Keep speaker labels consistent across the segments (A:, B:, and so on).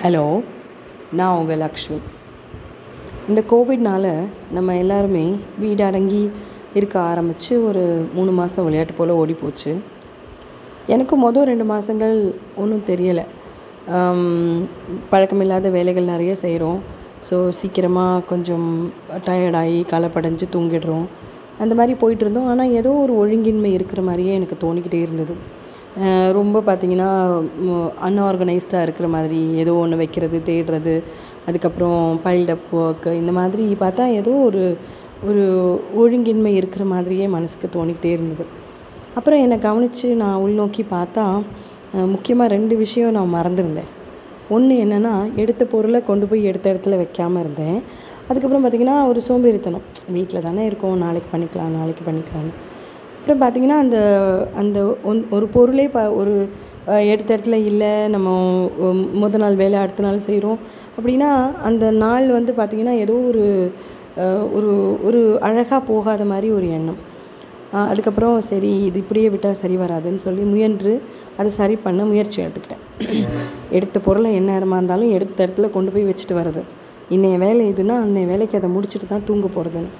A: Hello நான் உங்கள் லக்ஷ்மி. இந்த கோவிட்னால் நம்ம எல்லாருமே வீடு அடங்கி இருக்க ஆரம்பித்து ஒரு மூணு மாதம் விளையாட்டு போல் ஓடி போச்சு. எனக்கு மொதல் ரெண்டு மாதங்கள் ஒன்றும் தெரியலை. பழக்கமில்லாத வேலைகள் நிறைய செய்கிறோம் ஸோ சீக்கிரமாக கொஞ்சம் டயர்டாகி களைப்படைஞ்சு தூங்கிடுறோம். அந்த மாதிரி போயிட்டு இருந்தோம். ஆனால் ஏதோ ஒரு ஒழுங்கின்மை இருக்கிற மாதிரியே எனக்கு தோணிக்கிட்டே இருந்தது. ரொம்ப பார்த்திங்கன்னா அன்ஆர்கனைஸ்டாக இருக்கிற மாதிரி ஏதோ ஒன்று வைக்கிறது தேடுறது அதுக்கப்புறம் பைல்டப் ஒர்க்கு இந்த மாதிரி பார்த்தா ஏதோ ஒரு ஒரு ஒழுங்கின்மை இருக்கிற மாதிரியே மனசுக்கு தோணிக்கிட்டே இருந்தது. அப்புறம் என்னை கவனித்து நான் உள்நோக்கி பார்த்தா முக்கியமாக ரெண்டு விஷயம் நான் மறந்துருந்தேன். ஒன்று என்னென்னா எடுத்த பொருளை கொண்டு போய் எடுத்த இடத்துல வைக்காமல் இருந்தேன். அதுக்கப்புறம் பார்த்திங்கன்னா ஒரு சோம்பேறித்தனம். வீட்டில் தானே இருக்கோம் நாளைக்கு பண்ணிக்கலாம் நாளைக்கு பண்ணிக்கலாம்னு. அப்புறம் பார்த்திங்கன்னா அந்த அந்த ஒன் ஒரு பொருளே ப ஒரு எடுத்த இடத்துல இல்லை. நம்ம மொதல் முத நாள் வேலை அடுத்த நாள் செய்கிறோம் அப்படின்னா அந்த நாள் வந்து பார்த்திங்கன்னா ஏதோ ஒரு ஒரு ஒரு அழகாக போகாத மாதிரி ஒரு எண்ணம். அதுக்கப்புறம் சரி இது இப்படியே விட்டால் சரி வராதுன்னு சொல்லி முயன்று அதை சரி பண்ண முயற்சி எடுத்துக்கிட்டேன். எடுத்த பொருளை என்ன நேரமாக இருந்தாலும் எடுத்த இடத்துல கொண்டு போய் வச்சுட்டு வர்றது. இன்னைய வேலை இதுன்னா அன்னைய வேலைக்கு அதை முடிச்சுட்டு தான் தூங்க போகிறதுன்னு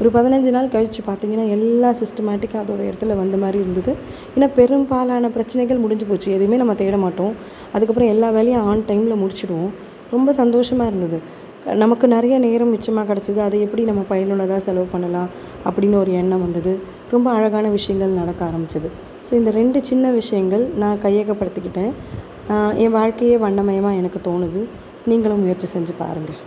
A: ஒரு பதினஞ்சு நாள் கழித்து பார்த்தீங்கன்னா எல்லா சிஸ்டமேட்டிக்காக அதோட இடத்துல வந்த மாதிரி இருந்தது. ஏன்னா பெரும்பாலான பிரச்சனைகள் முடிஞ்சு போச்சு. எதுவுமே நம்ம தேட மாட்டோம். அதுக்கப்புறம் எல்லா வேலையும் ஆன் டைமில் முடிச்சிடுவோம். ரொம்ப சந்தோஷமாக இருந்தது. நமக்கு நிறைய நேரம் மிச்சமாக கிடச்சிது. அதை எப்படி நம்ம பயனுள்ளதாக செலவு பண்ணலாம் அப்படின்னு ஒரு எண்ணம் வந்தது. ரொம்ப அழகான விஷயங்கள் நடக்க ஆரம்பிச்சது. ஸோ இந்த ரெண்டு சின்ன விஷயங்கள் நான் கையகப்படுத்திக்கிட்டேன். என் வாழ்க்கையே வண்ணமயமாக எனக்கு தோணுது. நீங்களும் முயற்சி செஞ்சு பாருங்கள்